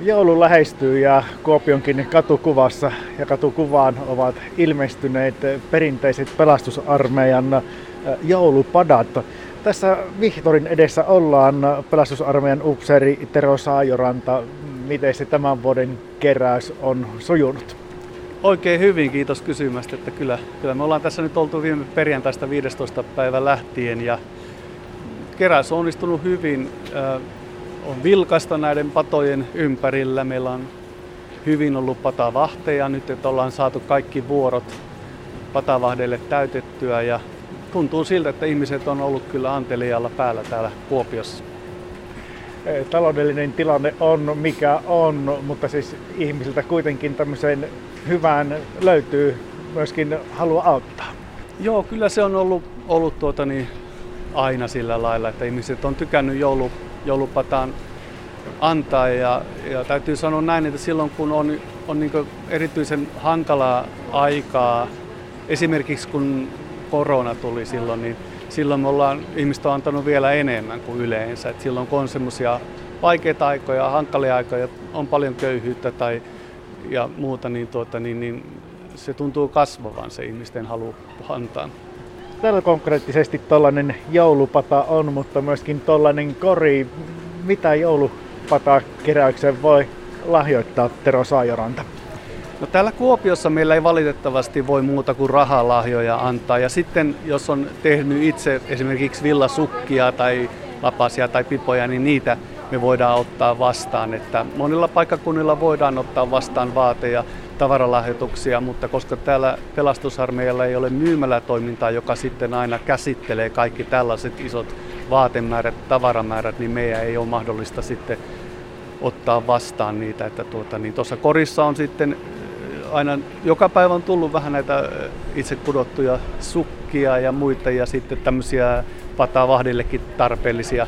Joulu lähestyy ja Kuopionkin katukuvassa ja katukuvaan ovat ilmestyneet perinteiset pelastusarmeijan joulupadat. Tässä Vihtorin edessä ollaan pelastusarmeijan upseeri Tero Saajoranta. Miten se tämän vuoden keräys on sujunut? Oikein hyvin, kiitos kysymästä. Että kyllä, kyllä me ollaan tässä nyt oltu viime perjantaista 15. päivä lähtien ja keräys on onnistunut hyvin on vilkasta näiden patojen ympärillä. Meillä on hyvin ollut patavahteja nyt, että ollaan saatu kaikki vuorot patavahdeille täytettyä ja tuntuu siltä, että ihmiset on ollut kyllä antelijalla päällä täällä Kuopiossa. Taloudellinen tilanne on mikä on, mutta siis ihmisiltä kuitenkin tämmöiseen hyvään löytyy myöskin halua auttaa. Joo, kyllä se on ollut, ollut tuota niin, aina sillä lailla, että ihmiset on tykännyt joulu, joulupataan antaa. Ja, ja täytyy sanoa näin, että silloin kun on, on niin erityisen hankalaa aikaa, esimerkiksi kun korona tuli silloin, niin silloin me ollaan, ihmiset on antanut vielä enemmän kuin yleensä. Et silloin kun on semmoisia vaikeita aikoja, hankalia aikoja, on paljon köyhyyttä tai ja muuta, niin, tuota, niin, niin se tuntuu kasvavan se ihmisten halu antaa. Täällä konkreettisesti tällainen joulupata on, mutta myöskin tällainen kori. Mitä joulupata keräyksen voi lahjoittaa Tero Saajoranta? No täällä Kuopiossa meillä ei valitettavasti voi muuta kuin rahalahjoja antaa. Ja sitten jos on tehnyt itse esimerkiksi villasukkia tai lapasia tai pipoja, niin niitä me voidaan ottaa vastaan. Että monilla paikkakunnilla voidaan ottaa vastaan vaateja tavaralahjoituksia, mutta koska täällä pelastusarmeijalla ei ole myymälätoimintaa, joka sitten aina käsittelee kaikki tällaiset isot vaatemäärät, tavaramäärät, niin meidän ei ole mahdollista sitten ottaa vastaan niitä. Että tuota, niin tuossa korissa on sitten äh, aina joka päivä on tullut vähän näitä äh, itse kudottuja sukkia ja muita ja sitten tämmöisiä patavahdillekin tarpeellisia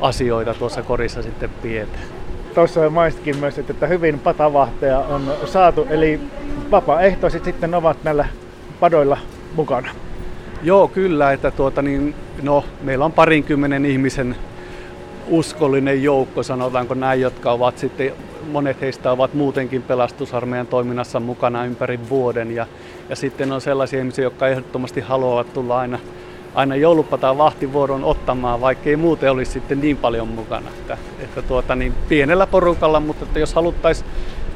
asioita tuossa korissa sitten pidetään tuossa mainitkin myös, että hyvin patavahteja on saatu, eli vapaaehtoiset sitten ovat näillä padoilla mukana. Joo, kyllä, että tuota, niin, no, meillä on parinkymmenen ihmisen uskollinen joukko, sanotaanko näin, jotka ovat sitten, monet heistä ovat muutenkin pelastusarmeijan toiminnassa mukana ympäri vuoden ja, ja sitten on sellaisia ihmisiä, jotka ehdottomasti haluavat tulla aina aina joulupataan vahtivuoron ottamaan, vaikka ei muuten olisi sitten niin paljon mukana. Että, että tuota, niin pienellä porukalla, mutta että jos haluttaisiin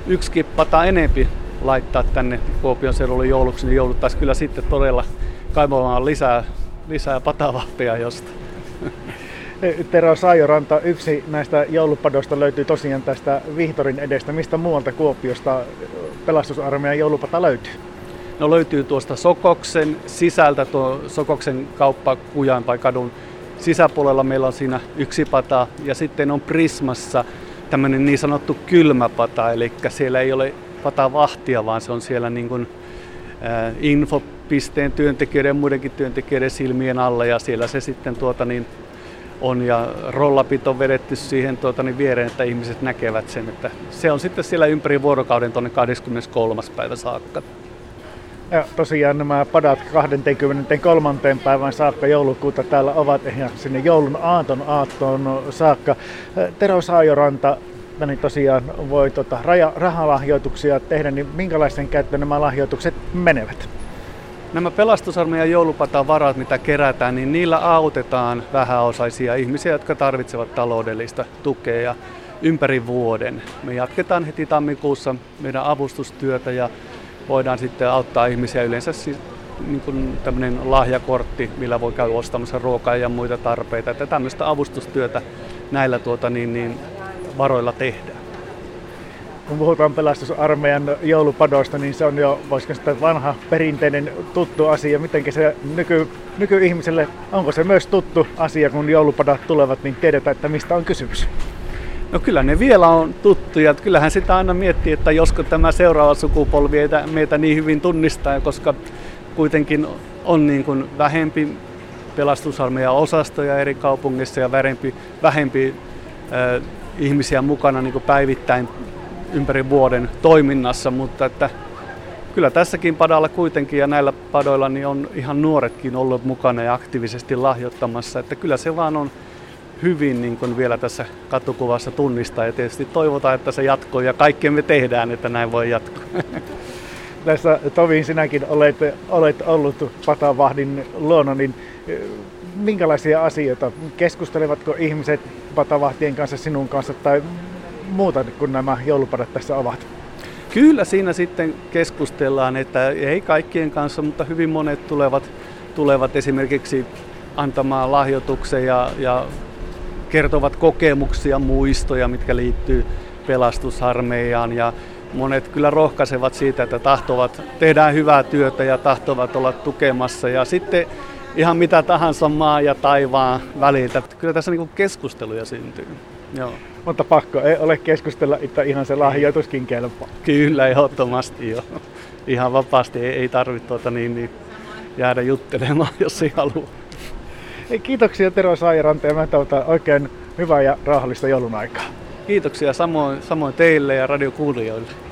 yksi pata enempi laittaa tänne Kuopion seudulle jouluksi, niin jouduttaisiin kyllä sitten todella kaivamaan lisää, lisää patavahteja josta. Tero Saajoranta, yksi näistä joulupadoista löytyy tosiaan tästä Vihtorin edestä. Mistä muualta Kuopiosta pelastusarmeijan joulupata löytyy? No löytyy tuosta Sokoksen sisältä, tuo Sokoksen kauppa tai kadun sisäpuolella meillä on siinä yksi pata ja sitten on Prismassa tämmöinen niin sanottu kylmäpata, eli siellä ei ole pata vahtia, vaan se on siellä niin kuin, äh, infopisteen työntekijöiden ja muidenkin työntekijöiden silmien alla ja siellä se sitten tuota niin, on ja rollapit on vedetty siihen tuota, niin viereen, että ihmiset näkevät sen. Että se on sitten siellä ympäri vuorokauden tuonne 23. päivä saakka. Ja tosiaan nämä padat 23. päivän saakka joulukuuta täällä ovat ihan sinne joulun aaton aattoon saakka. Tero Saajoranta, niin tosiaan voi tota, raja, rahalahjoituksia tehdä, niin minkälaisen käyttöön nämä lahjoitukset menevät? Nämä pelastusarmeijan joulupatan varat, mitä kerätään, niin niillä autetaan vähäosaisia ihmisiä, jotka tarvitsevat taloudellista tukea ympäri vuoden. Me jatketaan heti tammikuussa meidän avustustyötä ja voidaan sitten auttaa ihmisiä yleensä siis niin kuin tämmöinen lahjakortti, millä voi käydä ostamassa ruokaa ja muita tarpeita. Että tämmöistä avustustyötä näillä tuota, niin, niin, varoilla tehdään. Kun puhutaan pelastusarmeijan joulupadoista, niin se on jo, voisiko sitä vanha perinteinen tuttu asia. Miten se nyky, nykyihmiselle, onko se myös tuttu asia, kun joulupadat tulevat, niin tiedetään, että mistä on kysymys? No kyllä ne vielä on tuttuja. Kyllähän sitä aina miettii, että josko tämä seuraava sukupolvi ei meitä niin hyvin tunnistaa, koska kuitenkin on niin kuin vähempi pelastusarmeijan osastoja eri kaupungeissa ja vähempi, vähempi äh, ihmisiä mukana niin kuin päivittäin ympäri vuoden toiminnassa, mutta että kyllä tässäkin padalla kuitenkin ja näillä padoilla niin on ihan nuoretkin ollut mukana ja aktiivisesti lahjoittamassa, että kyllä se vaan on hyvin niin kuin vielä tässä katukuvassa tunnistaa ja tietysti toivotaan, että se jatkuu ja kaikkea me tehdään, että näin voi jatkua. Tässä Toviin sinäkin olet, olet ollut Patavahdin luona, niin minkälaisia asioita? Keskustelevatko ihmiset Patavahtien kanssa sinun kanssa tai muuta kuin nämä joulupadat tässä ovat? Kyllä siinä sitten keskustellaan, että ei kaikkien kanssa, mutta hyvin monet tulevat, tulevat esimerkiksi antamaan lahjoituksen ja, ja kertovat kokemuksia, muistoja, mitkä liittyy pelastusarmeijaan ja monet kyllä rohkaisevat siitä, että tahtovat, tehdään hyvää työtä ja tahtovat olla tukemassa ja sitten ihan mitä tahansa maa ja taivaan väliltä. Kyllä tässä niin keskusteluja syntyy. Joo. Mutta pakko ei ole keskustella, että ihan se lahjoituskin kelpaa. Kyllä, ehdottomasti jo. Ihan vapaasti ei, ei tarvitse tuota niin, niin jäädä juttelemaan, jos ei halua. Kiitoksia Tero Sairanta ja mä toivotan oikein hyvää ja rauhallista joulun aikaa. Kiitoksia samoin, samoin teille ja radiokuulijoille.